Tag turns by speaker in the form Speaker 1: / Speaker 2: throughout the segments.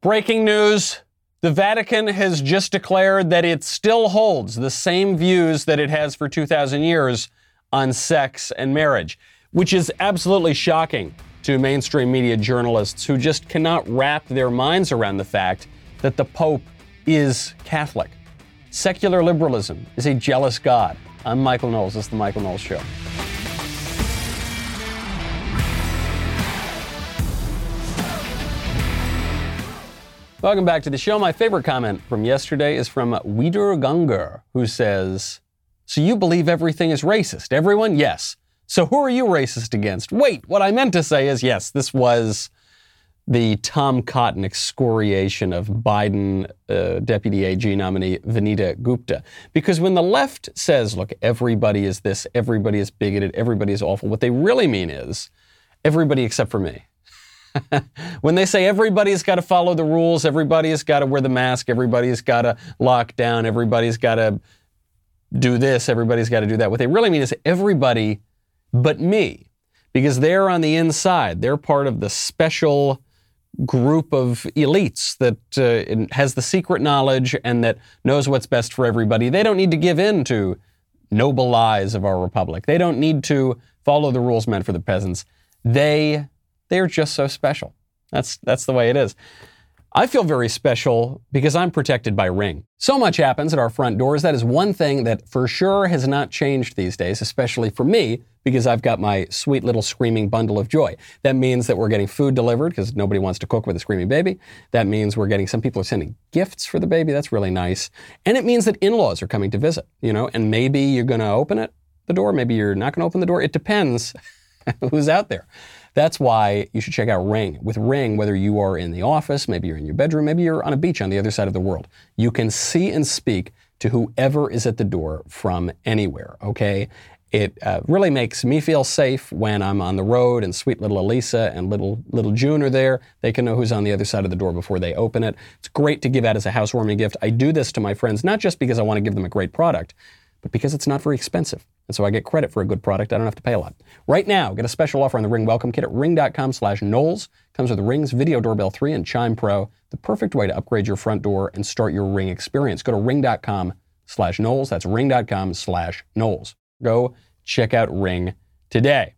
Speaker 1: Breaking news. The Vatican has just declared that it still holds the same views that it has for 2,000 years on sex and marriage, which is absolutely shocking to mainstream media journalists who just cannot wrap their minds around the fact that the Pope is Catholic. Secular liberalism is a jealous God. I'm Michael Knowles. This is The Michael Knowles Show. Welcome back to the show. My favorite comment from yesterday is from Wieder Gunger, who says, So you believe everything is racist? Everyone? Yes. So who are you racist against? Wait, what I meant to say is yes, this was the Tom Cotton excoriation of Biden uh, Deputy AG nominee Vanita Gupta. Because when the left says, look, everybody is this, everybody is bigoted, everybody is awful, what they really mean is everybody except for me. when they say everybody's got to follow the rules, everybody's got to wear the mask, everybody's got to lock down, everybody's got to do this, everybody's got to do that. What they really mean is everybody but me, because they're on the inside. They're part of the special group of elites that uh, has the secret knowledge and that knows what's best for everybody. They don't need to give in to noble lies of our republic. They don't need to follow the rules meant for the peasants. They they're just so special. That's, that's the way it is. I feel very special because I'm protected by Ring. So much happens at our front doors. That is one thing that for sure has not changed these days, especially for me, because I've got my sweet little screaming bundle of joy. That means that we're getting food delivered because nobody wants to cook with a screaming baby. That means we're getting some people are sending gifts for the baby. That's really nice. And it means that in-laws are coming to visit, you know, and maybe you're going to open it, the door. Maybe you're not going to open the door. It depends who's out there. That's why you should check out Ring. With Ring, whether you are in the office, maybe you're in your bedroom, maybe you're on a beach on the other side of the world, you can see and speak to whoever is at the door from anywhere, okay? It uh, really makes me feel safe when I'm on the road and sweet little Elisa and little little June are there. They can know who's on the other side of the door before they open it. It's great to give out as a housewarming gift. I do this to my friends not just because I want to give them a great product, but because it's not very expensive. And so I get credit for a good product. I don't have to pay a lot. Right now, get a special offer on the Ring Welcome Kit at ring.com slash Knowles. Comes with Ring's Video Doorbell 3 and Chime Pro, the perfect way to upgrade your front door and start your Ring experience. Go to ring.com slash Knowles. That's ring.com slash Knowles. Go check out Ring today.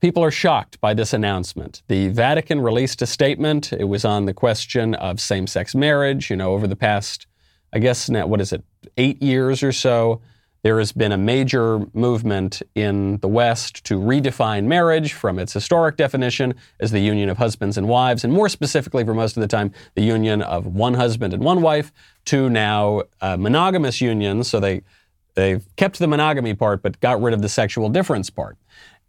Speaker 1: People are shocked by this announcement. The Vatican released a statement. It was on the question of same sex marriage. You know, over the past, I guess, now, what is it, eight years or so, there has been a major movement in the West to redefine marriage from its historic definition as the union of husbands and wives, and more specifically, for most of the time, the union of one husband and one wife, to now uh, monogamous unions. So they they kept the monogamy part, but got rid of the sexual difference part.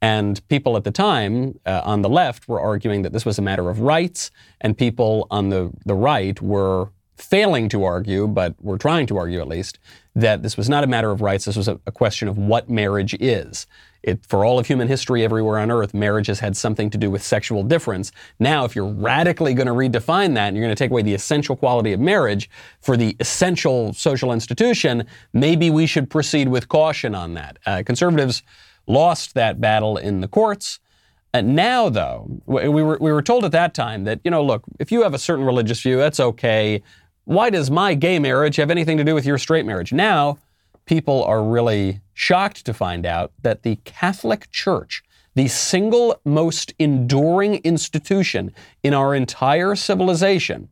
Speaker 1: And people at the time uh, on the left were arguing that this was a matter of rights, and people on the, the right were failing to argue, but were trying to argue at least, that this was not a matter of rights. This was a, a question of what marriage is. It, for all of human history everywhere on earth, marriage has had something to do with sexual difference. Now, if you're radically going to redefine that and you're going to take away the essential quality of marriage for the essential social institution, maybe we should proceed with caution on that. Uh, conservatives lost that battle in the courts. Uh, now, though, we were, we were told at that time that, you know, look, if you have a certain religious view, that's okay. Why does my gay marriage have anything to do with your straight marriage? Now, people are really shocked to find out that the Catholic Church, the single most enduring institution in our entire civilization,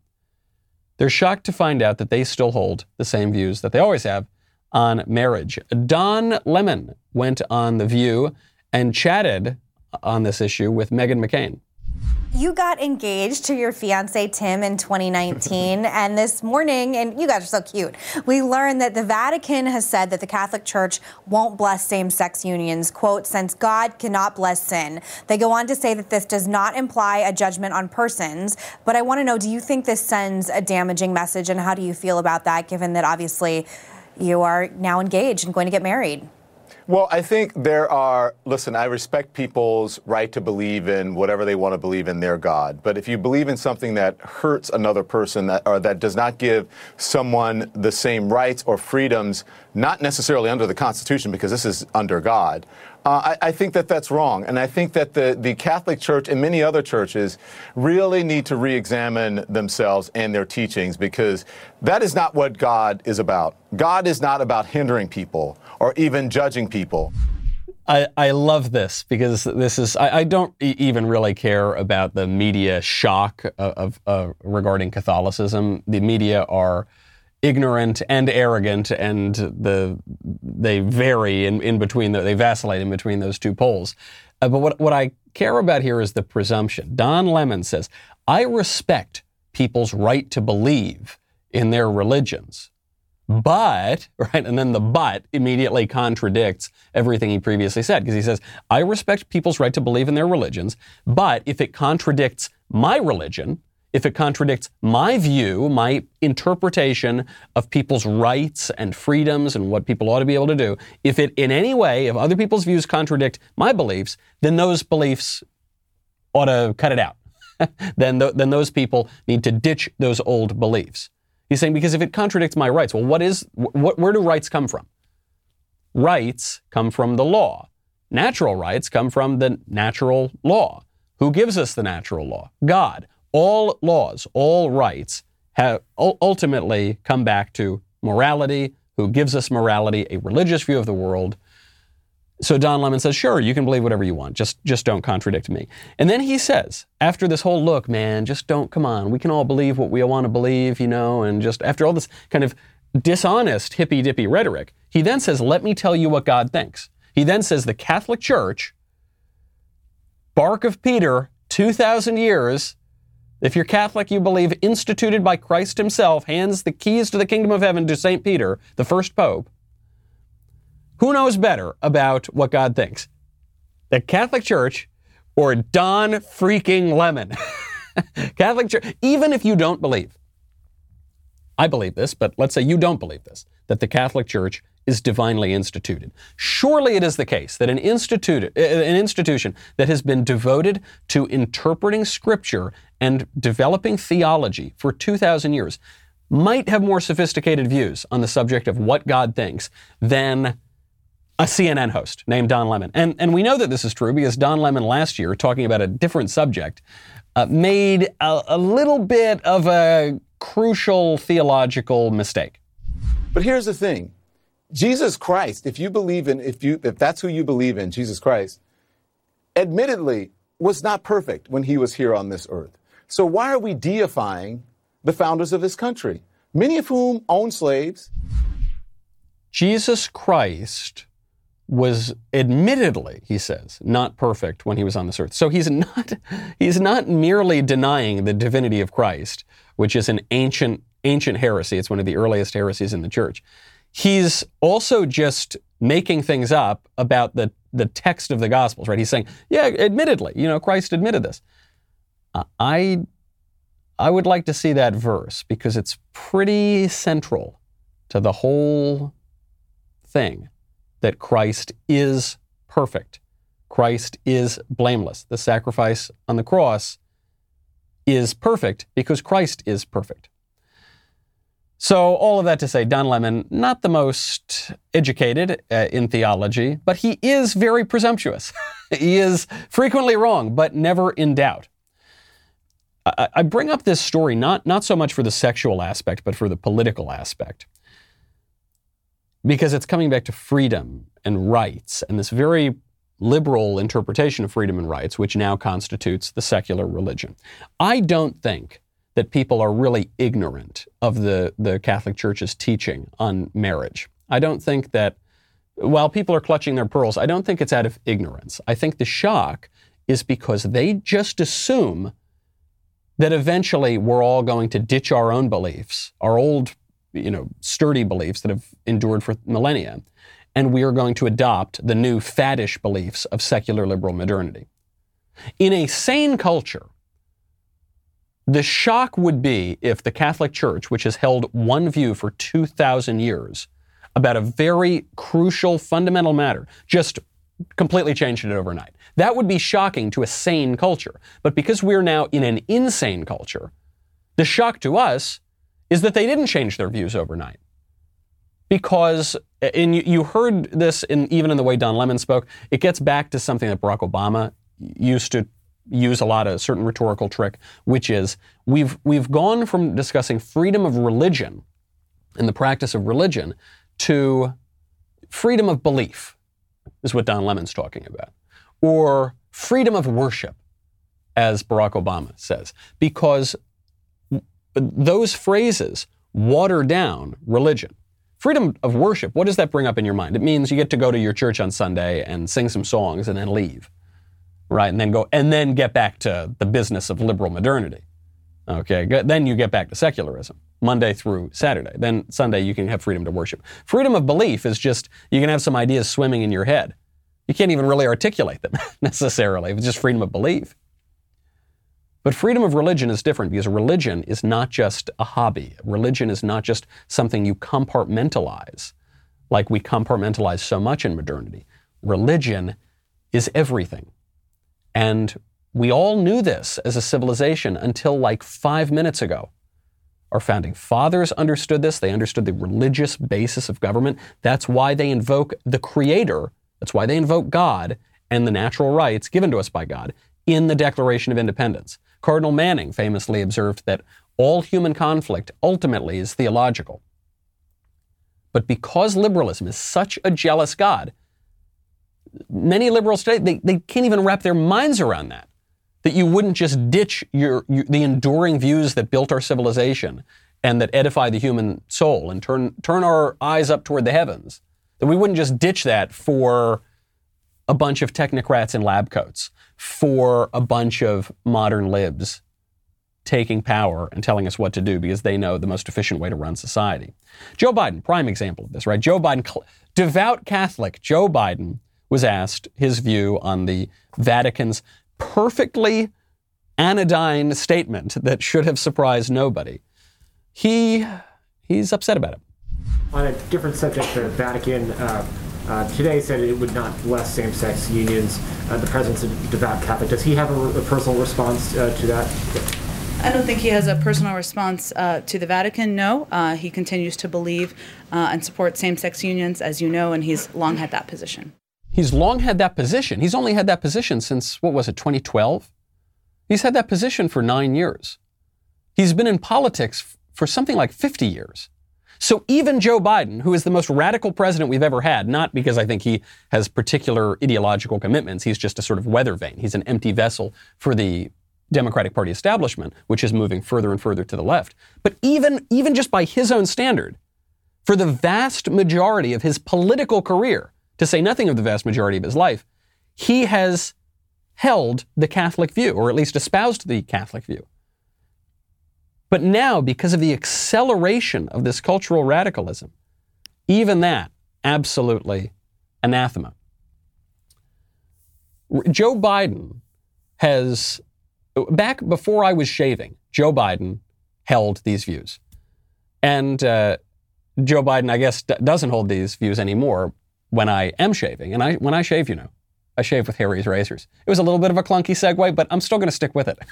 Speaker 1: they're shocked to find out that they still hold the same views that they always have on marriage. Don Lemon went on The View and chatted on this issue with Meghan McCain.
Speaker 2: You got engaged to your fiance Tim in 2019, and this morning, and you guys are so cute, we learned that the Vatican has said that the Catholic Church won't bless same sex unions, quote, since God cannot bless sin. They go on to say that this does not imply a judgment on persons, but I want to know do you think this sends a damaging message, and how do you feel about that, given that obviously you are now engaged and going to get married?
Speaker 3: Well, I think there are, listen, I respect people's right to believe in whatever they want to believe in their God. But if you believe in something that hurts another person that, or that does not give someone the same rights or freedoms, not necessarily under the Constitution, because this is under God, Uh, I, I, think that that's wrong. And I think that the, the Catholic Church and many other churches really need to re examine themselves and their teachings because that is not what God is about. God is not about hindering people or even judging people.
Speaker 1: I, I love this because this is I, I don't e- even really care about the media shock of, of uh, regarding Catholicism. The media are ignorant and arrogant, and the they vary in, in between the, they vacillate in between those two poles. Uh, but what what I care about here is the presumption. Don Lemon says, "I respect people's right to believe in their religions." Mm-hmm. But, right, and then the mm-hmm. but immediately contradicts everything he previously said because he says, I respect people's right to believe in their religions, but if it contradicts my religion, if it contradicts my view, my interpretation of people's rights and freedoms and what people ought to be able to do, if it in any way, if other people's views contradict my beliefs, then those beliefs ought to cut it out. then, th- then those people need to ditch those old beliefs. He's saying because if it contradicts my rights, well, what is, wh- where do rights come from? Rights come from the law. Natural rights come from the natural law. Who gives us the natural law? God all laws, all rights have ultimately come back to morality, who gives us morality, a religious view of the world. So Don Lemon says, sure, you can believe whatever you want. Just, just don't contradict me. And then he says, after this whole look, man, just don't, come on, we can all believe what we want to believe, you know, and just after all this kind of dishonest hippy dippy rhetoric, he then says, let me tell you what God thinks. He then says, the Catholic Church, bark of Peter, 2,000 years, if you're Catholic, you believe instituted by Christ himself, hands the keys to the kingdom of heaven to St. Peter, the first pope. Who knows better about what God thinks? The Catholic Church or Don freaking Lemon? Catholic Church, even if you don't believe, I believe this, but let's say you don't believe this, that the Catholic Church is divinely instituted. Surely it is the case that an, institute, uh, an institution that has been devoted to interpreting Scripture and developing theology for 2,000 years might have more sophisticated views on the subject of what God thinks than a CNN host named Don Lemon. And, and we know that this is true because Don Lemon last year, talking about a different subject, uh, made a, a little bit of a crucial theological mistake.
Speaker 3: But here's the thing Jesus Christ, if you believe in, if you, if that's who you believe in, Jesus Christ, admittedly was not perfect when he was here on this earth. So why are we deifying the founders of this country, many of whom own slaves?
Speaker 1: Jesus Christ was admittedly, he says, not perfect when he was on this earth. So he's not, he's not merely denying the divinity of Christ, which is an ancient, ancient heresy. It's one of the earliest heresies in the church. He's also just making things up about the, the text of the Gospels, right? He's saying, yeah, admittedly, you know, Christ admitted this. Uh, I, I would like to see that verse because it's pretty central to the whole thing that Christ is perfect. Christ is blameless. The sacrifice on the cross is perfect because Christ is perfect. So, all of that to say, Don Lemon, not the most educated uh, in theology, but he is very presumptuous. he is frequently wrong, but never in doubt. I, I bring up this story not, not so much for the sexual aspect, but for the political aspect. Because it's coming back to freedom and rights and this very liberal interpretation of freedom and rights, which now constitutes the secular religion. I don't think that people are really ignorant of the, the Catholic Church's teaching on marriage. I don't think that while people are clutching their pearls, I don't think it's out of ignorance. I think the shock is because they just assume that eventually we're all going to ditch our own beliefs, our old, you know, sturdy beliefs that have endured for millennia, and we are going to adopt the new faddish beliefs of secular liberal modernity. In a sane culture, the shock would be if the Catholic Church, which has held one view for 2,000 years about a very crucial fundamental matter, just completely changed it overnight. That would be shocking to a sane culture. But because we're now in an insane culture, the shock to us is that they didn't change their views overnight. because, and you, heard this in, even in the way Don Lemon spoke, it gets back to something that Barack Obama used to use a lot of a certain rhetorical trick, which is we've, we've gone from discussing freedom of religion and the practice of religion to freedom of belief, is what Don Lemon's talking about, or freedom of worship, as Barack Obama says, because those phrases water down religion. Freedom of worship, what does that bring up in your mind? It means you get to go to your church on Sunday and sing some songs and then leave, right? And then go, and then get back to the business of liberal modernity. Okay, then you get back to secularism, Monday through Saturday. Then Sunday you can have freedom to worship. Freedom of belief is just you can have some ideas swimming in your head. You can't even really articulate them necessarily. It's just freedom of belief. But freedom of religion is different because religion is not just a hobby. Religion is not just something you compartmentalize, like we compartmentalize so much in modernity. Religion is everything. And we all knew this as a civilization until like five minutes ago. Our founding fathers understood this. They understood the religious basis of government. That's why they invoke the Creator. That's why they invoke God and the natural rights given to us by God in the Declaration of Independence. Cardinal Manning famously observed that all human conflict ultimately is theological. But because liberalism is such a jealous God, many liberals today, they, they can't even wrap their minds around that. That you wouldn't just ditch your, your, the enduring views that built our civilization and that edify the human soul and turn, turn our eyes up toward the heavens. That we wouldn't just ditch that for a bunch of technocrats in lab coats for a bunch of modern libs taking power and telling us what to do because they know the most efficient way to run society. Joe Biden, prime example of this, right? Joe Biden, devout Catholic, Joe Biden was asked his view on the Vatican's perfectly anodyne statement that should have surprised nobody. He he's upset about it.
Speaker 4: On a different subject, the Vatican uh, uh, today said it would not bless same-sex unions. Uh, the presence of devout Catholic. Does he have a, a personal response uh, to that?
Speaker 5: I don't think he has a personal response uh, to the Vatican. No, uh, he continues to believe and support same-sex unions, as you know, and he's long had that position.
Speaker 1: He's long had that position. He's only had that position since what was it, 2012? He's had that position for nine years. He's been in politics for something like 50 years. So even Joe Biden, who is the most radical president we've ever had, not because I think he has particular ideological commitments, he's just a sort of weather vane. He's an empty vessel for the Democratic Party establishment, which is moving further and further to the left. But even, even just by his own standard, for the vast majority of his political career, to say nothing of the vast majority of his life, he has held the Catholic view, or at least espoused the Catholic view. But now, because of the acceleration of this cultural radicalism, even that, absolutely anathema. Joe Biden has, back before I was shaving, Joe Biden held these views. And uh, Joe Biden, I guess, d- doesn't hold these views anymore when I am shaving. And I, when I shave, you know, I shave with Harry's razors. It was a little bit of a clunky segue, but I'm still going to stick with it.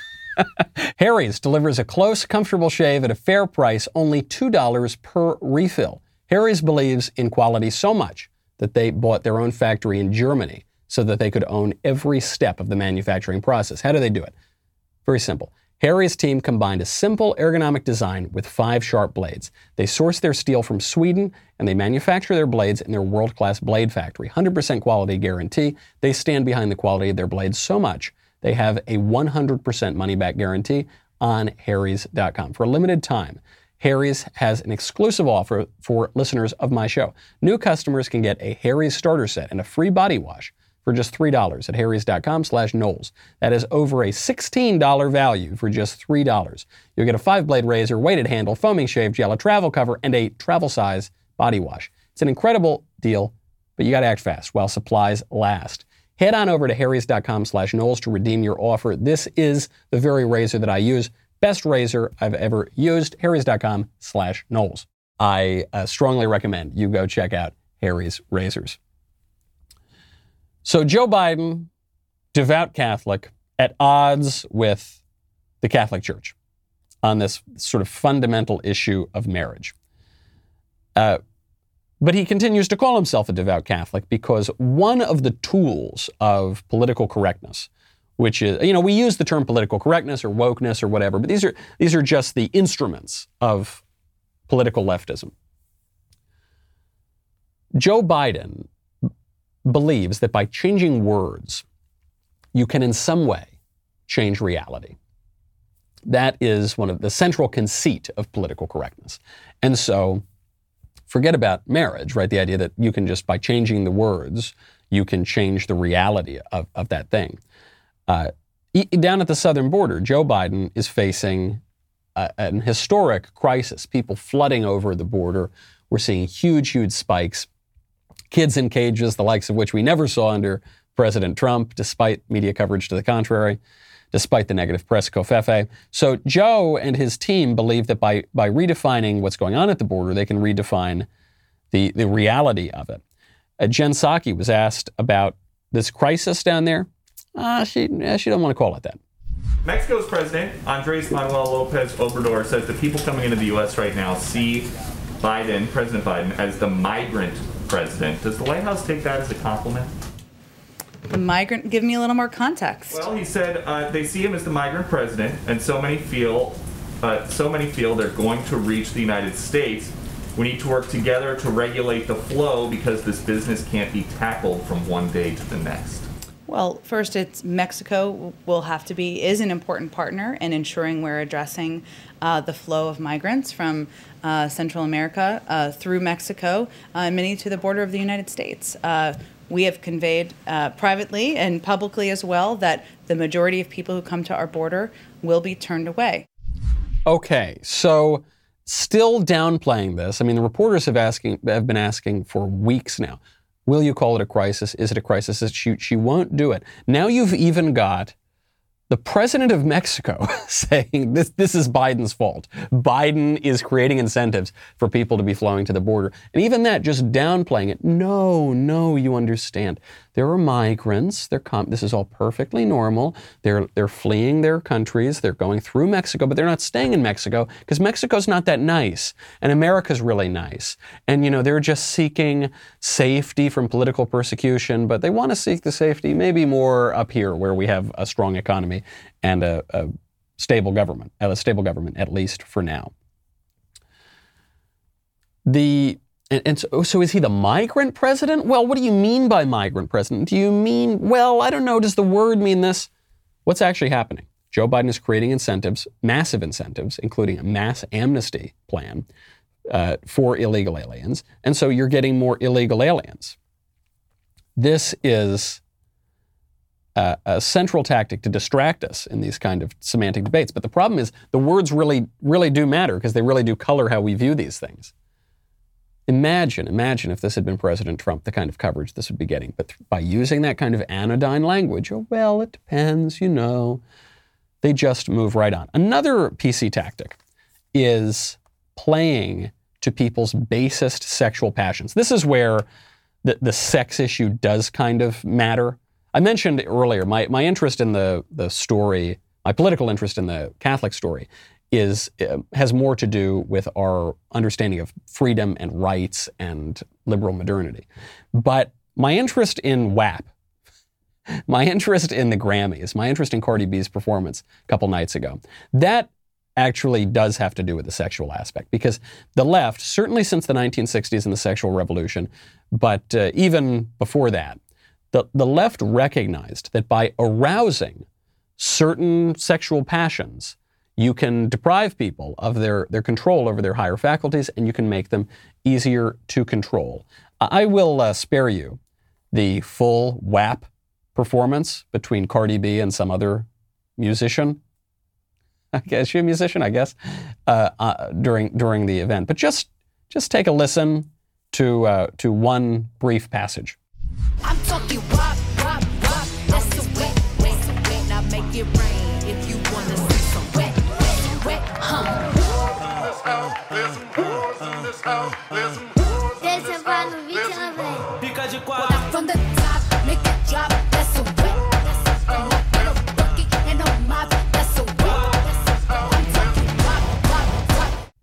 Speaker 1: Harry's delivers a close, comfortable shave at a fair price, only $2 per refill. Harry's believes in quality so much that they bought their own factory in Germany so that they could own every step of the manufacturing process. How do they do it? Very simple. Harry's team combined a simple ergonomic design with five sharp blades. They source their steel from Sweden and they manufacture their blades in their world class blade factory. 100% quality guarantee. They stand behind the quality of their blades so much they have a 100% money back guarantee on Harry's.com. For a limited time, Harry's has an exclusive offer for listeners of my show. New customers can get a Harry's starter set and a free body wash for just $3 at harrys.com slash Knowles. That is over a $16 value for just $3. You'll get a five-blade razor, weighted handle, foaming shave gel, a travel cover, and a travel size body wash. It's an incredible deal, but you got to act fast while supplies last. Head on over to harrys.com slash Knowles to redeem your offer. This is the very razor that I use. Best razor I've ever used. harrys.com slash Knowles. I uh, strongly recommend you go check out Harry's razors. So Joe Biden, devout Catholic, at odds with the Catholic Church on this sort of fundamental issue of marriage. Uh, But he continues to call himself a devout Catholic because one of the tools of political correctness, which is, you know, we use the term political correctness or wokeness or whatever, but these are, these are just the instruments of political leftism. Joe Biden believes that by changing words, you can in some way change reality. That is one of the central conceit of political correctness. And so, forget about marriage, right? The idea that you can just, by changing the words, you can change the reality of, of that thing. Uh, down at the southern border, Joe Biden is facing a, an historic crisis. People flooding over the border. We're seeing huge, huge spikes. Kids in cages, the likes of which we never saw under President Trump, despite media coverage to the contrary despite the negative press covfefe. So Joe and his team believe that by, by redefining what's going on at the border, they can redefine the, the reality of it. Uh, Jen Psaki was asked about this crisis down there. Uh, she, she doesn't want to call it that.
Speaker 6: Mexico's president, Andres Manuel Lopez Obrador, says the people coming into the U.S. right now see Biden, President Biden, as the migrant president. Does the White House take that as a compliment?
Speaker 5: The migrant, give me a little more context.
Speaker 6: Well, he said uh, they see him as the migrant president, and so many feel, uh, so many feel they're going to reach the United States. We need to work together to regulate the flow because this business can't be tackled from one day to the next.
Speaker 5: Well, first, it's Mexico will have to be is an important partner in ensuring we're addressing uh, the flow of migrants from uh, Central America uh, through Mexico, uh, many to the border of the United States. We have conveyed uh, privately and publicly as well that the majority of people who come to our border will be turned away.
Speaker 1: Okay, so still downplaying this. I mean, the reporters have asking have been asking for weeks now. Will you call it a crisis? Is it a crisis? She, she won't do it. Now you've even got the president of Mexico saying this, this is Biden's fault. Biden is creating incentives for people to be flowing to the border. And even that, just downplaying it. No, no, you understand. There are migrants. They're com- this is all perfectly normal. They're, they're fleeing their countries. They're going through Mexico, but they're not staying in Mexico because Mexico's not that nice. And America's really nice. And, you know, they're just seeking safety from political persecution, but they want to seek the safety maybe more up here where we have a strong economy and a, a stable government, a stable government, at least for now. The and, and so, so, is he the migrant president? Well, what do you mean by migrant president? Do you mean, well, I don't know, does the word mean this? What's actually happening? Joe Biden is creating incentives, massive incentives, including a mass amnesty plan uh, for illegal aliens. And so you're getting more illegal aliens. This is a, a central tactic to distract us in these kind of semantic debates. But the problem is the words really, really do matter because they really do color how we view these things. Imagine, imagine if this had been President Trump, the kind of coverage this would be getting. But by using that kind of anodyne language, oh, well, it depends, you know, they just move right on. Another PC tactic is playing to people's basest sexual passions. This is where the, the sex issue does kind of matter. I mentioned earlier my, my interest in the, the story, my political interest in the Catholic story is uh, has more to do with our understanding of freedom and rights and liberal modernity. But my interest in WAP, my interest in the Grammys, my interest in Cardi B's performance a couple nights ago, that actually does have to do with the sexual aspect because the left, certainly since the 1960s and the sexual revolution, but uh, even before that, the, the left recognized that by arousing certain sexual passions, you can deprive people of their, their control over their higher faculties and you can make them easier to control. I will uh, spare you the full WAP performance between Cardi B and some other musician. I guess she a musician, I guess, uh, uh, during during the event. But just just take a listen to uh, to one brief passage. I'm talking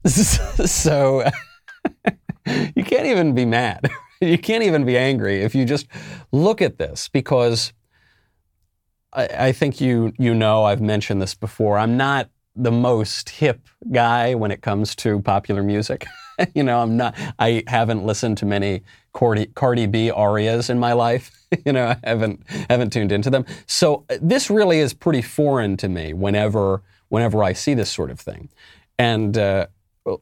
Speaker 1: so you can't even be mad. you can't even be angry if you just look at this because I, I think you you know I've mentioned this before. I'm not the most hip guy when it comes to popular music. you know, I'm not. I haven't listened to many Cardi, Cardi B arias in my life. you know, I haven't haven't tuned into them. So uh, this really is pretty foreign to me. Whenever whenever I see this sort of thing, and uh,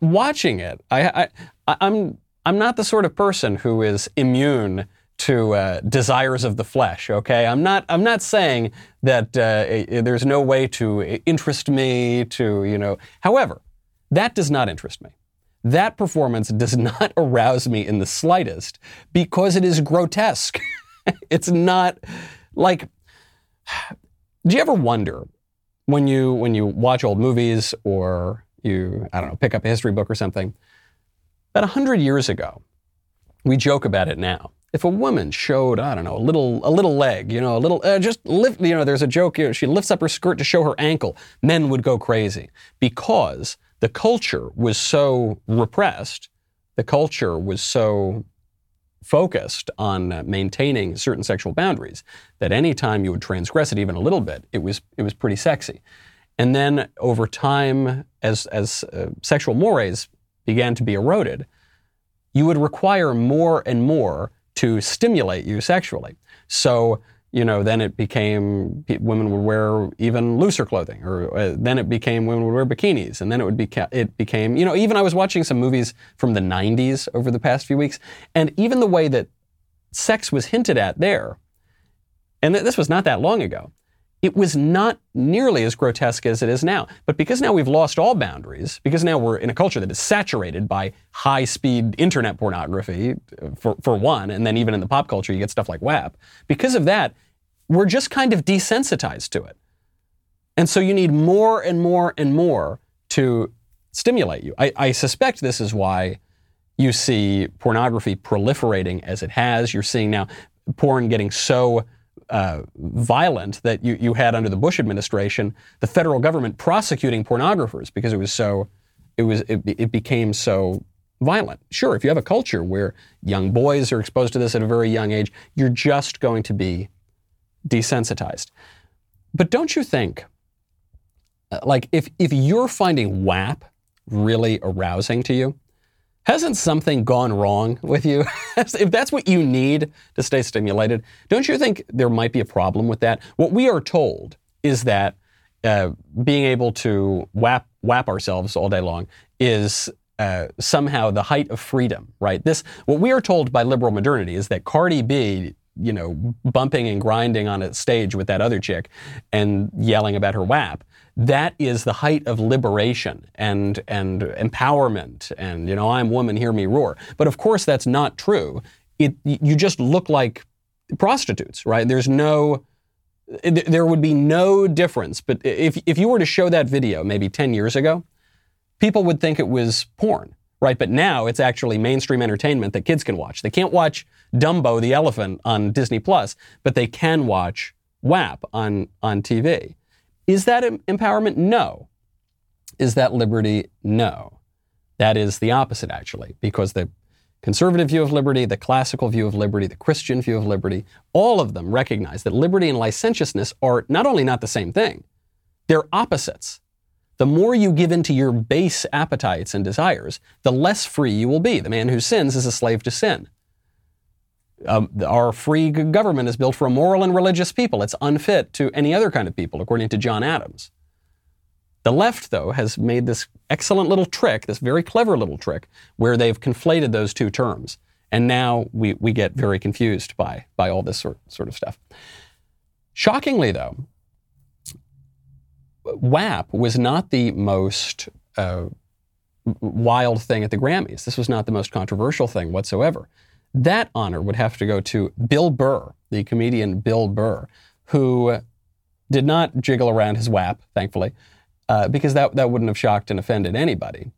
Speaker 1: watching it, I, I I'm I'm not the sort of person who is immune to uh, desires of the flesh. Okay, I'm not. I'm not saying that uh, there's no way to interest me. To you know, however, that does not interest me. That performance does not arouse me in the slightest because it is grotesque. it's not like. Do you ever wonder when you when you watch old movies or you I don't know pick up a history book or something? About a hundred years ago, we joke about it now if a woman showed, I don't know, a little, a little leg, you know, a little, uh, just lift, you know, there's a joke, you know, she lifts up her skirt to show her ankle, men would go crazy because the culture was so repressed, the culture was so focused on maintaining certain sexual boundaries that any time you would transgress it even a little bit, it was, it was pretty sexy. And then over time, as, as uh, sexual mores began to be eroded, you would require more and more to stimulate you sexually. So, you know, then it became women would wear even looser clothing, or uh, then it became women would wear bikinis, and then it would be it became, you know, even I was watching some movies from the 90s over the past few weeks, and even the way that sex was hinted at there, and th- this was not that long ago, it was not nearly as grotesque as it is now. But because now we've lost all boundaries, because now we're in a culture that is saturated by high speed internet pornography, for, for one, and then even in the pop culture, you get stuff like WAP. Because of that, we're just kind of desensitized to it. And so you need more and more and more to stimulate you. I, I suspect this is why you see pornography proliferating as it has. You're seeing now porn getting so uh, violent that you, you had under the Bush administration, the federal government prosecuting pornographers because it was so, it was it, it became so violent. Sure, if you have a culture where young boys are exposed to this at a very young age, you're just going to be desensitized. But don't you think, uh, like, if if you're finding WAP really arousing to you, Hasn't something gone wrong with you? if that's what you need to stay stimulated, don't you think there might be a problem with that? What we are told is that uh, being able to whap, whap ourselves all day long is uh, somehow the height of freedom, right? This, what we are told by liberal modernity is that Cardi B, you know, bumping and grinding on a stage with that other chick and yelling about her WAP that is the height of liberation and, and empowerment and, you know, I'm woman, hear me roar. But of course, that's not true. It, you just look like prostitutes, right? There's no, there would be no difference. But if, if you were to show that video maybe 10 years ago, people would think it was porn, right? But now it's actually mainstream entertainment that kids can watch. They can't watch Dumbo the elephant on Disney Plus, but they can watch WAP on, on TV. Is that empowerment? No. Is that liberty? No. That is the opposite, actually, because the conservative view of liberty, the classical view of liberty, the Christian view of liberty, all of them recognize that liberty and licentiousness are not only not the same thing, they're opposites. The more you give in to your base appetites and desires, the less free you will be. The man who sins is a slave to sin. Um, our free government is built for a moral and religious people. It's unfit to any other kind of people, according to John Adams. The left, though, has made this excellent little trick, this very clever little trick, where they've conflated those two terms. And now we, we get very confused by, by all this sort, sort of stuff. Shockingly, though, WAP was not the most uh, wild thing at the Grammys. This was not the most controversial thing whatsoever. That honor would have to go to Bill Burr, the comedian Bill Burr, who did not jiggle around his WAP, thankfully, uh, because that, that wouldn't have shocked and offended anybody.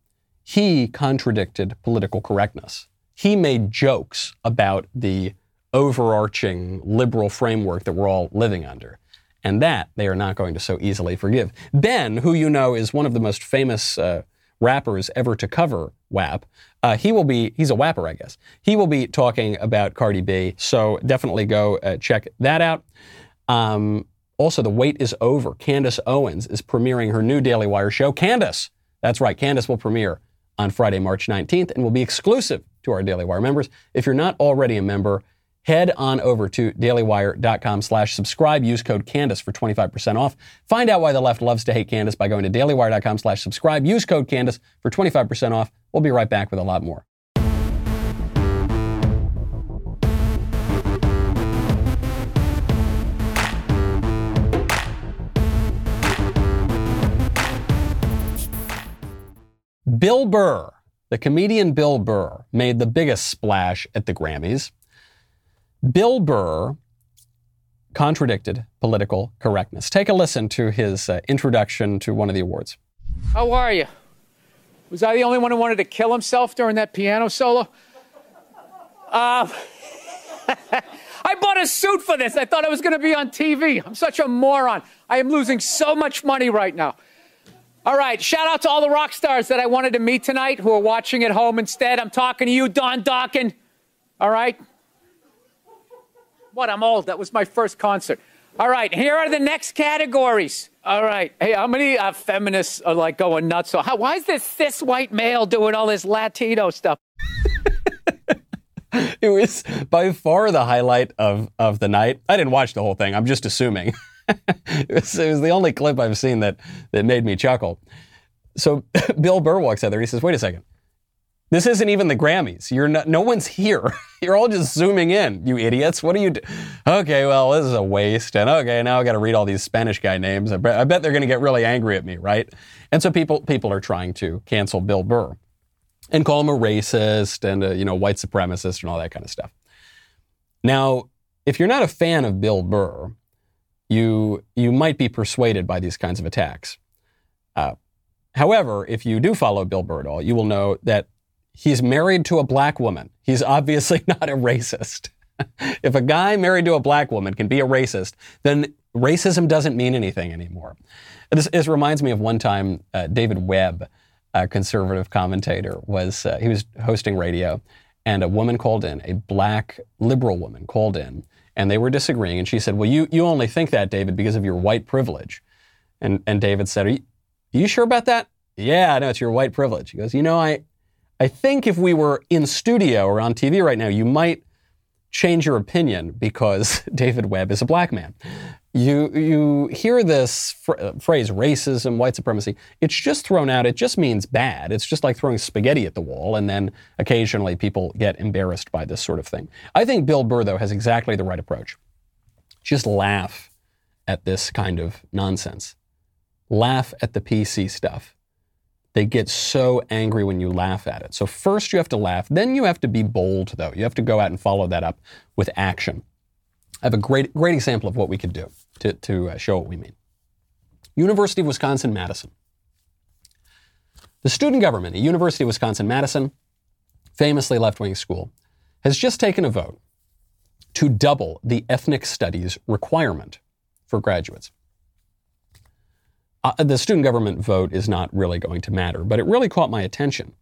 Speaker 1: He contradicted political correctness. He made jokes about the overarching liberal framework that we're all living under. And that they are not going to so easily forgive. Ben, who you know is one of the most famous uh, rappers ever to cover WAP. Uh, he will be, he's a WAPper, I guess. He will be talking about Cardi B. So definitely go uh, check that out. Um, also, The Wait is Over. Candace Owens is premiering her new Daily Wire show. Candace, that's right, Candace will premiere on Friday, March 19th and will be exclusive to our Daily Wire members. If you're not already a member, head on over to dailywire.com slash subscribe. Use code Candace for 25% off. Find out why the left loves to hate Candace by going to dailywire.com slash subscribe. Use code Candace for 25% off. We'll be right back with a lot more. Bill Burr, the comedian Bill Burr, made the biggest splash at the Grammys. Bill Burr contradicted political correctness. Take a listen to his uh, introduction to one of the awards.
Speaker 7: How are you? Was I the only one who wanted to kill himself during that piano solo? Uh, I bought a suit for this. I thought I was going to be on TV. I'm such a moron. I am losing so much money right now. All right, shout out to all the rock stars that I wanted to meet tonight who are watching at home instead. I'm talking to you, Don Dokken. All right? What? I'm old. That was my first concert. All right, here are the next categories. All right, hey, how many uh, feminists are like going nuts? So, how, why is this cis white male doing all this Latino stuff?
Speaker 1: it was by far the highlight of, of the night. I didn't watch the whole thing. I'm just assuming. it, was, it was the only clip I've seen that, that made me chuckle. So Bill Burr walks out there. He says, wait a second. This isn't even the Grammys. You're not, no one's here. You're all just zooming in, you idiots. What are you do? Okay, well, this is a waste. And okay, now I got to read all these Spanish guy names. I bet, they're going to get really angry at me, right? And so people people are trying to cancel Bill Burr and call him a racist and a, you know white supremacist and all that kind of stuff. Now, if you're not a fan of Bill Burr, you you might be persuaded by these kinds of attacks. Uh, however, if you do follow Bill Burr at all, you will know that he's married to a black woman. He's obviously not a racist. if a guy married to a black woman can be a racist, then racism doesn't mean anything anymore. This, this reminds me of one time uh, David Webb, a conservative commentator, was uh, he was hosting radio, and a woman called in, a black liberal woman called in, and they were disagreeing. And she said, "Well, you you only think that, David, because of your white privilege." And and David said, "Are you, are you sure about that?" Yeah, no, it's your white privilege. He goes, "You know, I I think if we were in studio or on TV right now, you might change your opinion because David Webb is a black man. You, you hear this fr- uh, phrase, racism, white supremacy, it's just thrown out. It just means bad. It's just like throwing spaghetti at the wall, and then occasionally people get embarrassed by this sort of thing. I think Bill Burr, though, has exactly the right approach. Just laugh at this kind of nonsense. Laugh at the PC stuff. They get so angry when you laugh at it. So, first you have to laugh, then you have to be bold, though. You have to go out and follow that up with action. I have a great, great example of what we could do to, to uh, show what we mean. University of Wisconsin Madison. The student government at University of Wisconsin Madison, famously left wing school, has just taken a vote to double the ethnic studies requirement for graduates. Uh, the student government vote is not really going to matter, but it really caught my attention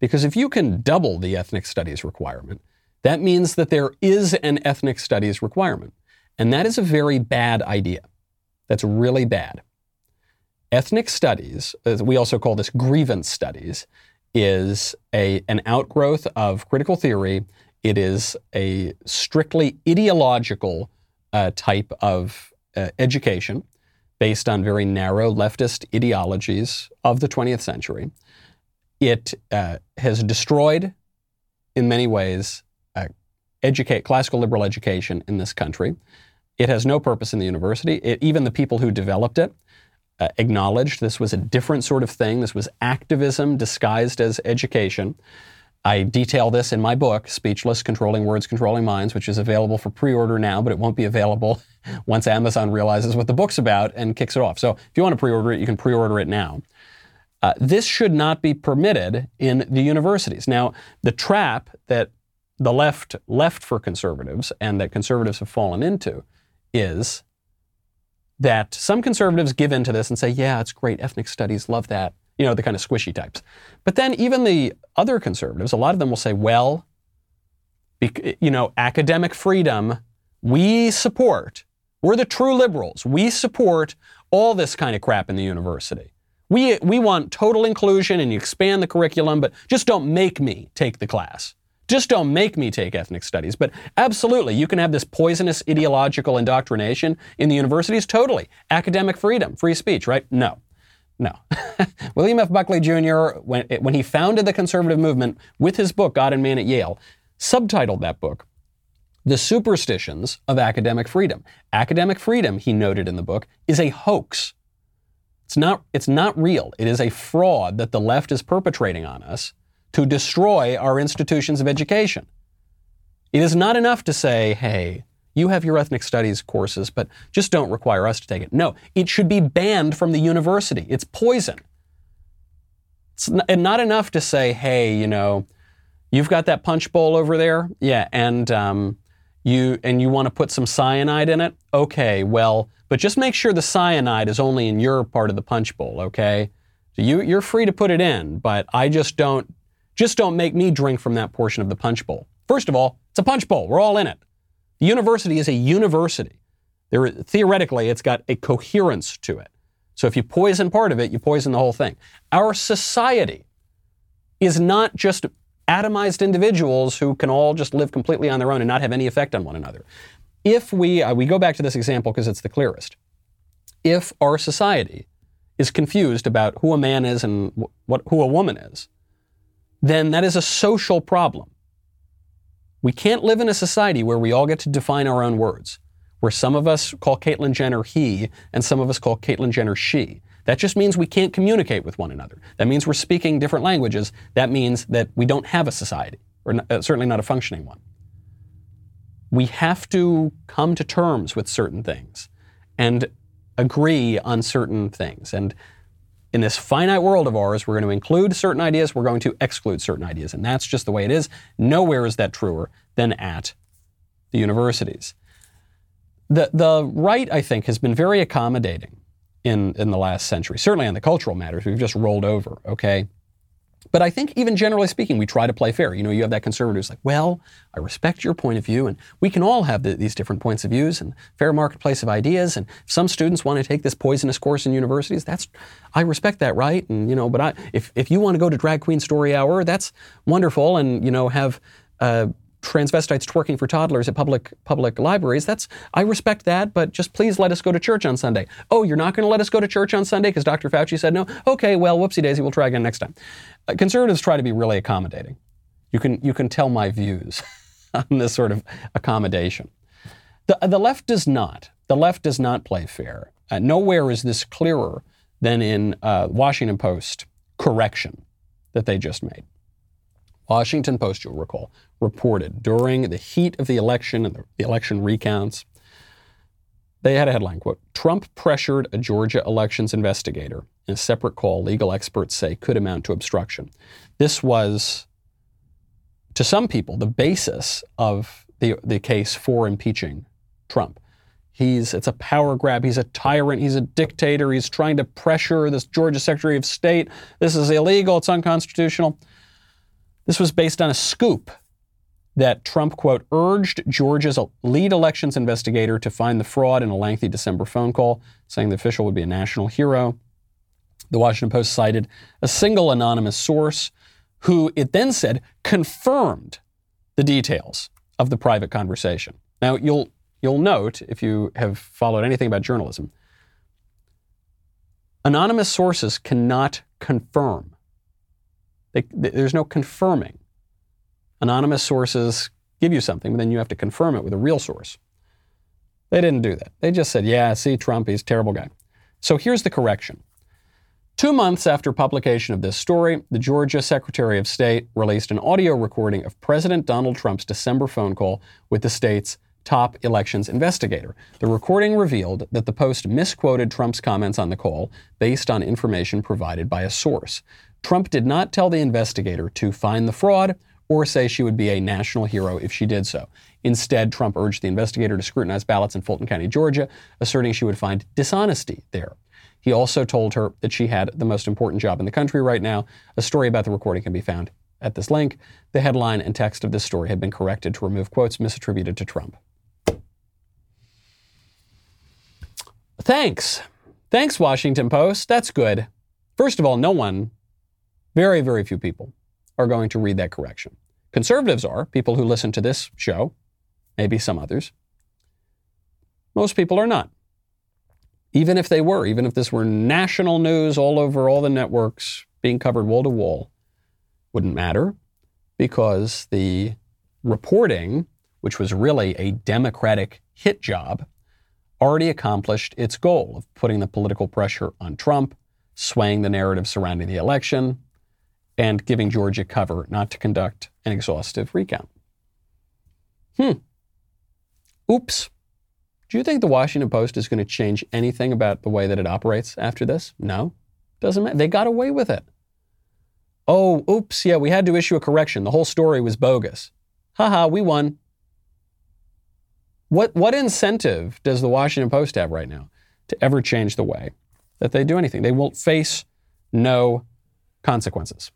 Speaker 1: because if you can double the ethnic studies requirement, that means that there is an ethnic studies requirement. And that is a very bad idea. That's really bad. Ethnic studies, we also call this grievance studies, is a, an outgrowth of critical theory. It is a strictly ideological uh, type of uh, education based on very narrow leftist ideologies of the 20th century. It uh, has destroyed, in many ways, uh, educate classical liberal education in this country. It has no purpose in the university. It, even the people who developed it uh, acknowledged this was a different sort of thing. This was activism disguised as education. I detail this in my book, Speechless Controlling Words, Controlling Minds, which is available for pre order now, but it won't be available once Amazon realizes what the book's about and kicks it off. So if you want to pre order it, you can pre order it now. Uh, this should not be permitted in the universities. Now, the trap that the left left for conservatives and that conservatives have fallen into is that some conservatives give into this and say, yeah, it's great, ethnic studies, love that. You know, the kind of squishy types. But then even the other conservatives, a lot of them will say, well, you know, academic freedom, we support. We're the true liberals. We support all this kind of crap in the university. We, we want total inclusion and you expand the curriculum, but just don't make me take the class. Just don't make me take ethnic studies. But absolutely, you can have this poisonous ideological indoctrination in the universities. Totally. Academic freedom, free speech, right? No. No. William F. Buckley Jr., when, when he founded the conservative movement with his book, God and Man at Yale, subtitled that book, The Superstitions of Academic Freedom. Academic freedom, he noted in the book, is a hoax. It's not, it's not real. It is a fraud that the left is perpetrating on us to destroy our institutions of education. It is not enough to say, hey, you have your ethnic studies courses, but just don't require us to take it. No, it should be banned from the university. It's poison. It's not enough to say, hey, you know, you've got that punch bowl over there, yeah, and um, you and you want to put some cyanide in it. Okay, well, but just make sure the cyanide is only in your part of the punch bowl. Okay, so you you're free to put it in, but I just don't just don't make me drink from that portion of the punch bowl. First of all, it's a punch bowl. We're all in it. The university is a university. There, theoretically, it's got a coherence to it. So if you poison part of it, you poison the whole thing. Our society is not just atomized individuals who can all just live completely on their own and not have any effect on one another. If we, uh, we go back to this example because it's the clearest. If our society is confused about who a man is and what, who a woman is, then that is a social problem. We can't live in a society where we all get to define our own words, where some of us call Caitlyn Jenner he and some of us call Caitlyn Jenner she. That just means we can't communicate with one another. That means we're speaking different languages. That means that we don't have a society, or not, uh, certainly not a functioning one. We have to come to terms with certain things and agree on certain things. And in this finite world of ours, we're going to include certain ideas, we're going to exclude certain ideas. And that's just the way it is. Nowhere is that truer than at the universities. The, the right, I think, has been very accommodating in, in the last century, certainly on the cultural matters. We've just rolled over, okay? But I think, even generally speaking, we try to play fair. You know, you have that conservative who's like, well, I respect your point of view, and we can all have the, these different points of views and fair marketplace of ideas. And if some students want to take this poisonous course in universities, that's, I respect that, right? And, you know, but I, if, if you want to go to Drag Queen Story Hour, that's wonderful, and, you know, have, uh, transvestites twerking for toddlers at public public libraries. That's I respect that, but just please let us go to church on Sunday. Oh, you're not going to let us go to church on Sunday because Dr. Fauci said no. Okay, well, whoopsie daisy, we'll try again next time. Uh, conservatives try to be really accommodating. You can you can tell my views on this sort of accommodation. The the left does not. The left does not play fair. Uh, nowhere is this clearer than in uh, Washington Post correction that they just made. Washington Post, you'll recall, reported during the heat of the election and the election recounts. They had a headline quote Trump pressured a Georgia elections investigator in a separate call legal experts say could amount to obstruction. This was, to some people, the basis of the, the case for impeaching Trump. He's, it's a power grab. He's a tyrant. He's a dictator. He's trying to pressure this Georgia Secretary of State. This is illegal. It's unconstitutional. This was based on a scoop that Trump, quote, urged Georgia's lead elections investigator to find the fraud in a lengthy December phone call, saying the official would be a national hero. The Washington Post cited a single anonymous source who it then said confirmed the details of the private conversation. Now, you'll, you'll note, if you have followed anything about journalism, anonymous sources cannot confirm they, there's no confirming. Anonymous sources give you something, but then you have to confirm it with a real source. They didn't do that. They just said, yeah, see, Trump, he's a terrible guy. So here's the correction. Two months after publication of this story, the Georgia Secretary of State released an audio recording of President Donald Trump's December phone call with the state's top elections investigator. The recording revealed that the Post misquoted Trump's comments on the call based on information provided by a source. Trump did not tell the investigator to find the fraud or say she would be a national hero if she did so. Instead, Trump urged the investigator to scrutinize ballots in Fulton County, Georgia, asserting she would find dishonesty there. He also told her that she had the most important job in the country right now. A story about the recording can be found at this link. The headline and text of this story have been corrected to remove quotes misattributed to Trump. Thanks. Thanks, Washington Post. That's good. First of all, no one, very, very few people, are going to read that correction. Conservatives are, people who listen to this show, maybe some others. Most people are not. Even if they were, even if this were national news all over all the networks being covered wall to wall, wouldn't matter because the reporting, which was really a Democratic hit job, already accomplished its goal of putting the political pressure on Trump, swaying the narrative surrounding the election, and giving Georgia cover not to conduct an exhaustive recount. Hmm. Oops. Do you think the Washington Post is going to change anything about the way that it operates after this? No. Doesn't matter. They got away with it. Oh, oops, yeah, we had to issue a correction. The whole story was bogus. Haha, we won. What, what incentive does the Washington Post have right now to ever change the way that they do anything? They won't face no consequences.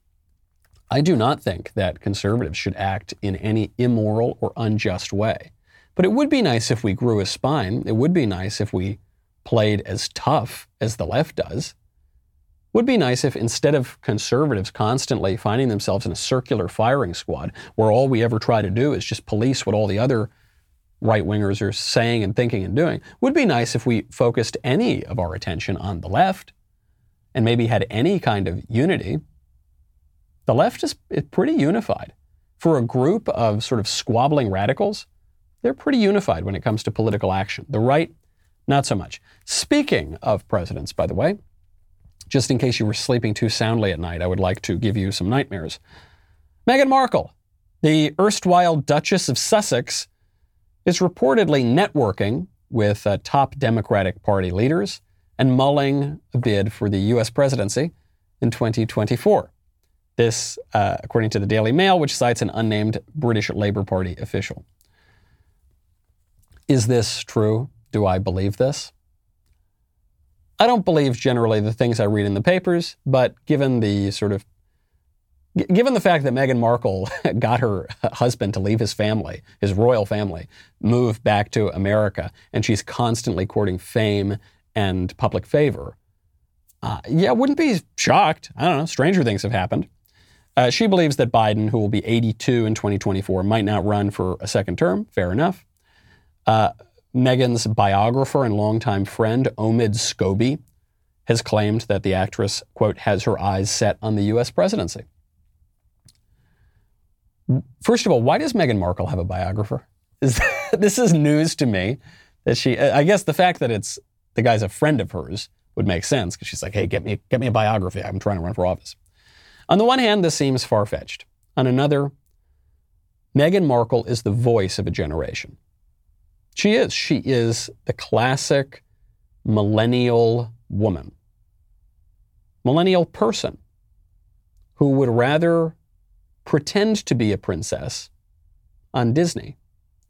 Speaker 1: I do not think that conservatives should act in any immoral or unjust way. But it would be nice if we grew a spine. It would be nice if we played as tough as the left does. Would be nice if instead of conservatives constantly finding themselves in a circular firing squad where all we ever try to do is just police what all the other right wingers are saying and thinking and doing, would be nice if we focused any of our attention on the left and maybe had any kind of unity the left is, pretty unified. For a group of sort of squabbling radicals, they're pretty unified when it comes to political action. The right, not so much. Speaking of presidents, by the way, just in case you were sleeping too soundly at night, I would like to give you some nightmares. Meghan Markle, the erstwhile Duchess of Sussex, is reportedly networking with uh, top Democratic Party leaders and mulling a bid for the U.S. presidency in 2024. This, uh, according to the Daily Mail, which cites an unnamed British Labour Party official. Is this true? Do I believe this? I don't believe generally the things I read in the papers, but given the sort of given the fact that Meghan Markle got her husband to leave his family, his royal family, move back to America, and she's constantly courting fame and public favor, uh, yeah, wouldn't be shocked. I don't know. Stranger things have happened. Uh, she believes that Biden, who will be 82 in 2024, might not run for a second term. Fair enough. Uh, Meghan's biographer and longtime friend, Omid Scobie, has claimed that the actress, quote, has her eyes set on the U.S. presidency. First of all, why does Meghan Markle have a biographer? Is, this is news to me. That she, I guess the fact that it's the guy's a friend of hers would make sense because she's like, hey, get me, get me a biography. I'm trying to run for office. On the one hand, this seems far fetched. On another, Meghan Markle is the voice of a generation. She is. She is the classic millennial woman, millennial person who would rather pretend to be a princess on Disney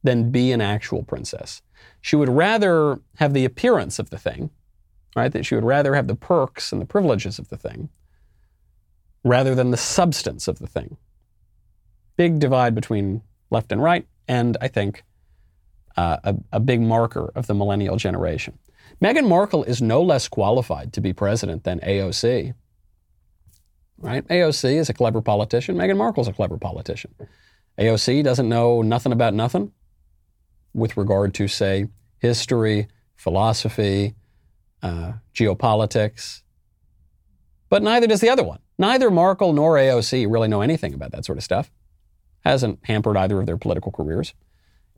Speaker 1: than be an actual princess. She would rather have the appearance of the thing, right? That she would rather have the perks and the privileges of the thing rather than the substance of the thing. Big divide between left and right, and I think uh, a, a big marker of the millennial generation. Meghan Markle is no less qualified to be president than AOC. Right? AOC is a clever politician. Meghan Markle's a clever politician. AOC doesn't know nothing about nothing with regard to, say, history, philosophy, uh, geopolitics, but neither does the other one. Neither Markle nor AOC really know anything about that sort of stuff. Hasn't hampered either of their political careers.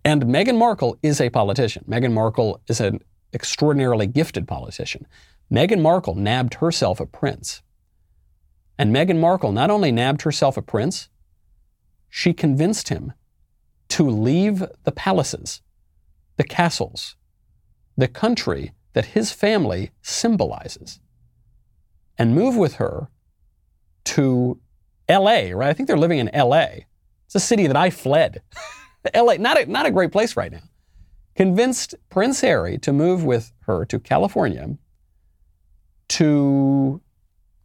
Speaker 1: And Meghan Markle is a politician. Meghan Markle is an extraordinarily gifted politician. Meghan Markle nabbed herself a prince. And Meghan Markle not only nabbed herself a prince, she convinced him to leave the palaces, the castles, the country that his family symbolizes, and move with her to LA, right? I think they're living in LA. It's a city that I fled. LA, not a, not a great place right now. Convinced Prince Harry to move with her to California to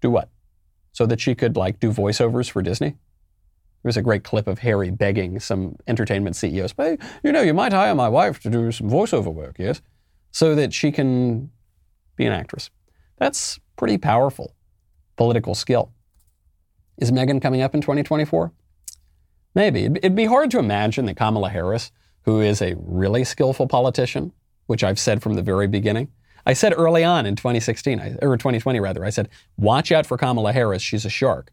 Speaker 1: do what? So that she could like do voiceovers for Disney? There was a great clip of Harry begging some entertainment CEOs, but you know, you might hire my wife to do some voiceover work, yes? So that she can be an actress. That's pretty powerful political skill. Is Meghan coming up in 2024? Maybe. It'd be hard to imagine that Kamala Harris, who is a really skillful politician, which I've said from the very beginning, I said early on in 2016, or 2020 rather, I said, watch out for Kamala Harris. She's a shark.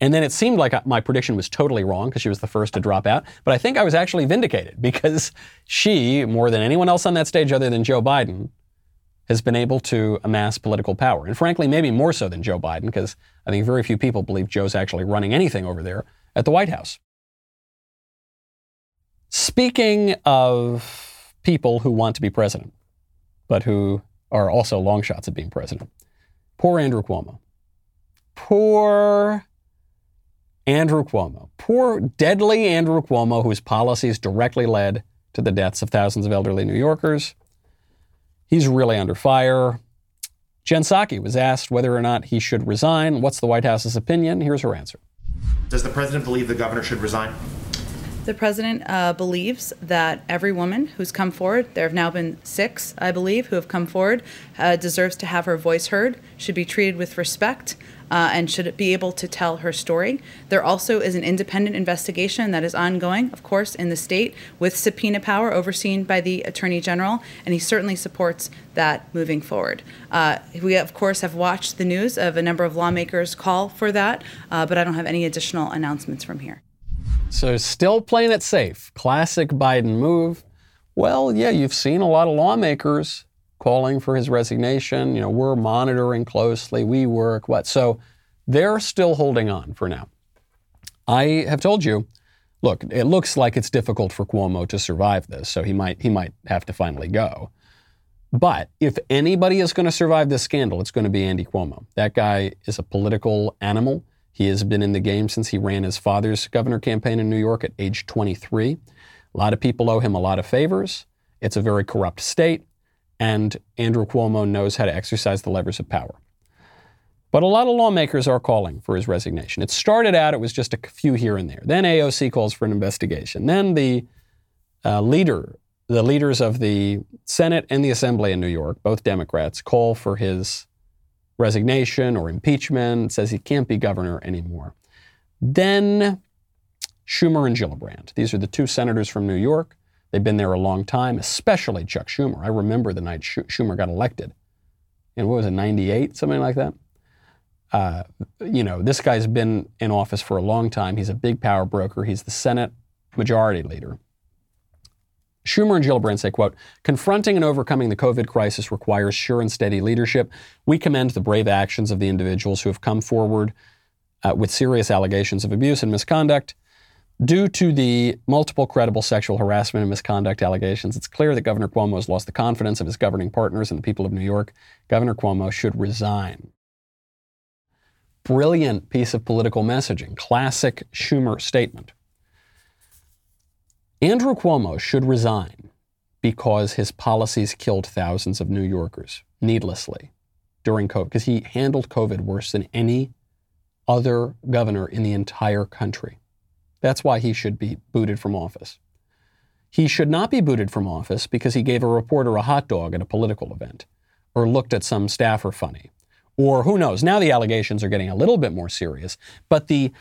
Speaker 1: And then it seemed like uh, my prediction was totally wrong because she was the first to drop out. But I think I was actually vindicated because she, more than anyone else on that stage other than Joe Biden, has been able to amass political power. And frankly, maybe more so than Joe Biden because I think very few people believe Joe's actually running anything over there at the White House. Speaking of people who want to be president, but who are also long shots at being president, poor Andrew Cuomo. Poor Andrew Cuomo. Poor, deadly Andrew Cuomo, whose policies directly led to the deaths of thousands of elderly New Yorkers. He's really under fire. Jen Psaki was asked whether or not he should resign. What's the White House's opinion? Here's her answer.
Speaker 8: Does the president believe the governor should resign?
Speaker 5: The president uh, believes that every woman who's come forward, there have now been six, I believe, who have come forward, uh, deserves to have her voice heard, should be treated with respect, uh, and should be able to tell her story. There also is an independent investigation that is ongoing, of course, in the state with subpoena power overseen by the Attorney General, and he certainly supports that moving forward. Uh, we, of course, have watched the news of a number of lawmakers call for that, uh, but I don't have any additional announcements from here.
Speaker 1: So, still playing it safe. Classic Biden move. Well, yeah, you've seen a lot of lawmakers calling for his resignation. You know, we're monitoring closely, we work, what. So they're still holding on for now. I have told you, look, it looks like it's difficult for Cuomo to survive this, so he might he might have to finally go. But if anybody is going to survive this scandal, it's going to be Andy Cuomo. That guy is a political animal. He has been in the game since he ran his father's governor campaign in New York at age 23. A lot of people owe him a lot of favors. It's a very corrupt state and Andrew Cuomo knows how to exercise the levers of power. But a lot of lawmakers are calling for his resignation. It started out, it was just a few here and there. Then AOC calls for an investigation. Then the uh, leader, the leaders of the Senate and the Assembly in New York, both Democrats, call for his resignation or impeachment, says he can't be governor anymore. Then Schumer and Gillibrand. These are the two senators from New York They've been there a long time, especially Chuck Schumer. I remember the night Schumer got elected. And what was it, 98, something like that? Uh, you know, this guy's been in office for a long time. He's a big power broker. He's the Senate Majority Leader. Schumer and Gillibrand say, quote, confronting and overcoming the COVID crisis requires sure and steady leadership. We commend the brave actions of the individuals who have come forward uh, with serious allegations of abuse and misconduct. Due to the multiple credible sexual harassment and misconduct allegations, it's clear that Governor Cuomo has lost the confidence of his governing partners and the people of New York. Governor Cuomo should resign. Brilliant piece of political messaging. Classic Schumer statement. Andrew Cuomo should resign because his policies killed thousands of New Yorkers needlessly during COVID, because he handled COVID worse than any other governor in the entire country. That's why he should be booted from office. He should not be booted from office because he gave a reporter a hot dog at a political event or looked at some staffer funny. Or who knows, now the allegations are getting a little bit more serious, but the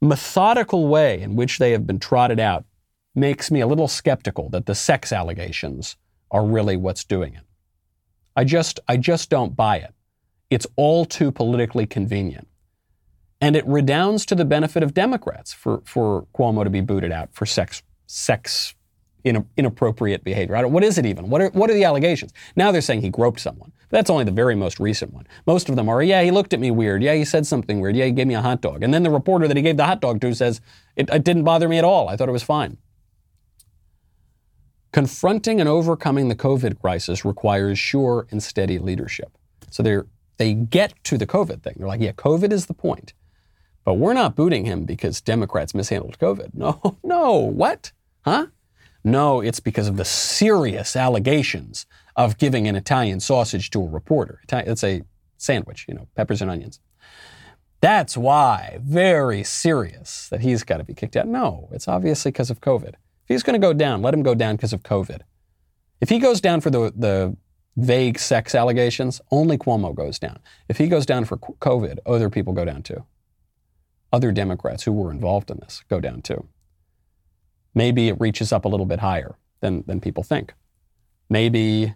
Speaker 1: methodical way in which they have been trotted out makes me a little skeptical that the sex allegations are really what's doing it. I just I just don't buy it. It's all too politically convenient. And it redounds to the benefit of Democrats for, for Cuomo to be booted out for sex, sex inappropriate behavior. what is it even? What are, what are the allegations? Now they're saying he groped someone. That's only the very most recent one. Most of them are, yeah, he looked at me weird. Yeah, he said something weird. Yeah, he gave me a hot dog. And then the reporter that he gave the hot dog to says, it, it didn't bother me at all. I thought it was fine. Confronting and overcoming the COVID crisis requires sure and steady leadership. So they they get to the COVID thing. They're like, yeah, COVID is the point. But we're not booting him because Democrats mishandled COVID. No, no, what? Huh? No, it's because of the serious allegations of giving an Italian sausage to a reporter. It's a sandwich, you know, peppers and onions. That's why, very serious, that he's got to be kicked out. No, it's obviously because of COVID. If he's going to go down, let him go down because of COVID. If he goes down for the, the vague sex allegations, only Cuomo goes down. If he goes down for COVID, other people go down too. Other Democrats who were involved in this go down too. Maybe it reaches up a little bit higher than, than people think. Maybe,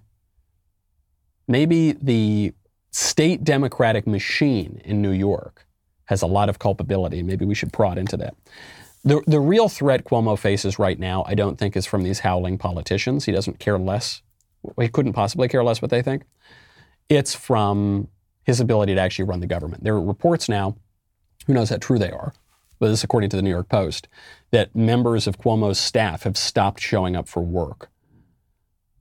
Speaker 1: maybe the state Democratic machine in New York has a lot of culpability. Maybe we should prod into that. The, the real threat Cuomo faces right now, I don't think, is from these howling politicians. He doesn't care less. He couldn't possibly care less what they think. It's from his ability to actually run the government. There are reports now, who knows how true they are, but this is according to the New York Post, that members of Cuomo's staff have stopped showing up for work.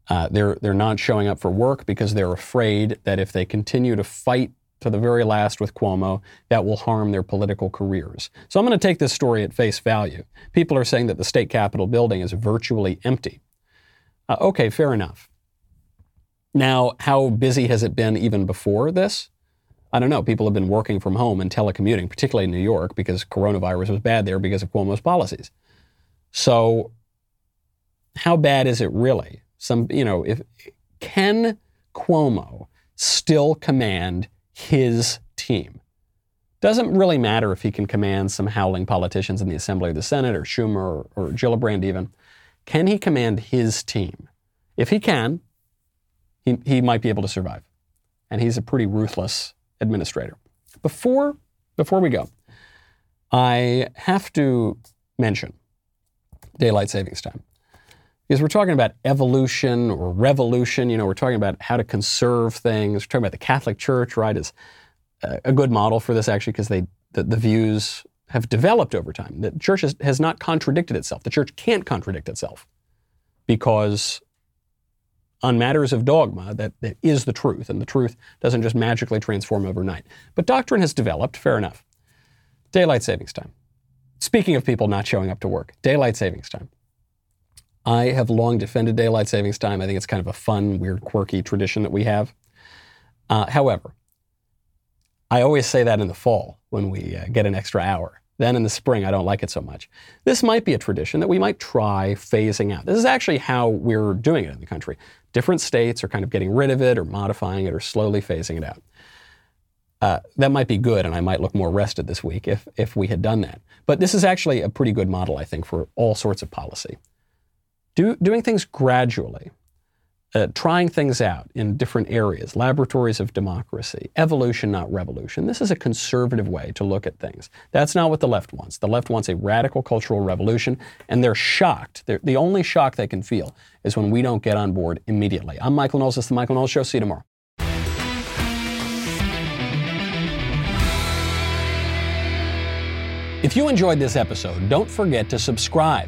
Speaker 1: Uh, they're, they're not showing up for work because they're afraid that if they continue to fight to the very last with Cuomo, that will harm their political careers. So I'm going to take this story at face value. People are saying that the state capitol building is virtually empty. Uh, okay, fair enough. Now, how busy has it been even before this? I don't know. People have been working from home and telecommuting, particularly in New York, because coronavirus was bad there because of Cuomo's policies. So, how bad is it really? Some, you know, if can Cuomo still command his team. Doesn't really matter if he can command some howling politicians in the Assembly or the Senate or Schumer or, or Gillibrand even. Can he command his team? If he can, he, he might be able to survive. And he's a pretty ruthless administrator. Before, before we go, I have to mention daylight savings time. Because we're talking about evolution or revolution, you know, we're talking about how to conserve things. We're talking about the Catholic Church, right, is uh, a good model for this actually because they the, the, views have developed over time. The church has, has not contradicted itself. The church can't contradict itself because on matters of dogma, that, that is the truth, and the truth doesn't just magically transform overnight. But doctrine has developed, fair enough. Daylight savings time. Speaking of people not showing up to work, daylight savings time. I have long defended daylight savings time. I think it's kind of a fun, weird, quirky tradition that we have. Uh, however, I always say that in the fall when we uh, get an extra hour. Then in the spring, I don't like it so much. This might be a tradition that we might try phasing out. This is actually how we're doing it in the country. Different states are kind of getting rid of it or modifying it or slowly phasing it out. Uh, that might be good, and I might look more rested this week if, if we had done that. But this is actually a pretty good model, I think, for all sorts of policy. Do, doing things gradually, uh, trying things out in different areas, laboratories of democracy, evolution, not revolution. This is a conservative way to look at things. That's not what the left wants. The left wants a radical cultural revolution, and they're shocked. They're, the only shock they can feel is when we don't get on board immediately. I'm Michael Knowles. This is The Michael Knowles Show. See you tomorrow. If you enjoyed this episode, don't forget to subscribe.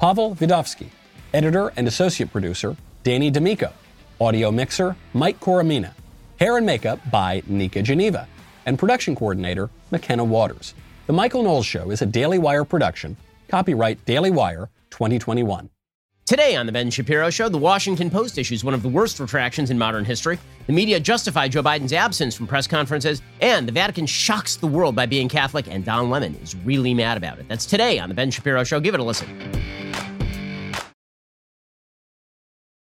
Speaker 1: Pavel Vidovsky. Editor and associate producer, Danny D'Amico. Audio mixer, Mike Coromina. Hair and makeup by Nika Geneva. And production coordinator, McKenna Waters. The Michael Knowles Show is a Daily Wire production. Copyright Daily Wire 2021.
Speaker 9: Today on The Ben Shapiro Show, the Washington Post issues one of the worst retractions in modern history. The media justify Joe Biden's absence from press conferences, and the Vatican shocks the world by being Catholic, and Don Lemon is really mad about it. That's today on The Ben Shapiro Show. Give it a listen.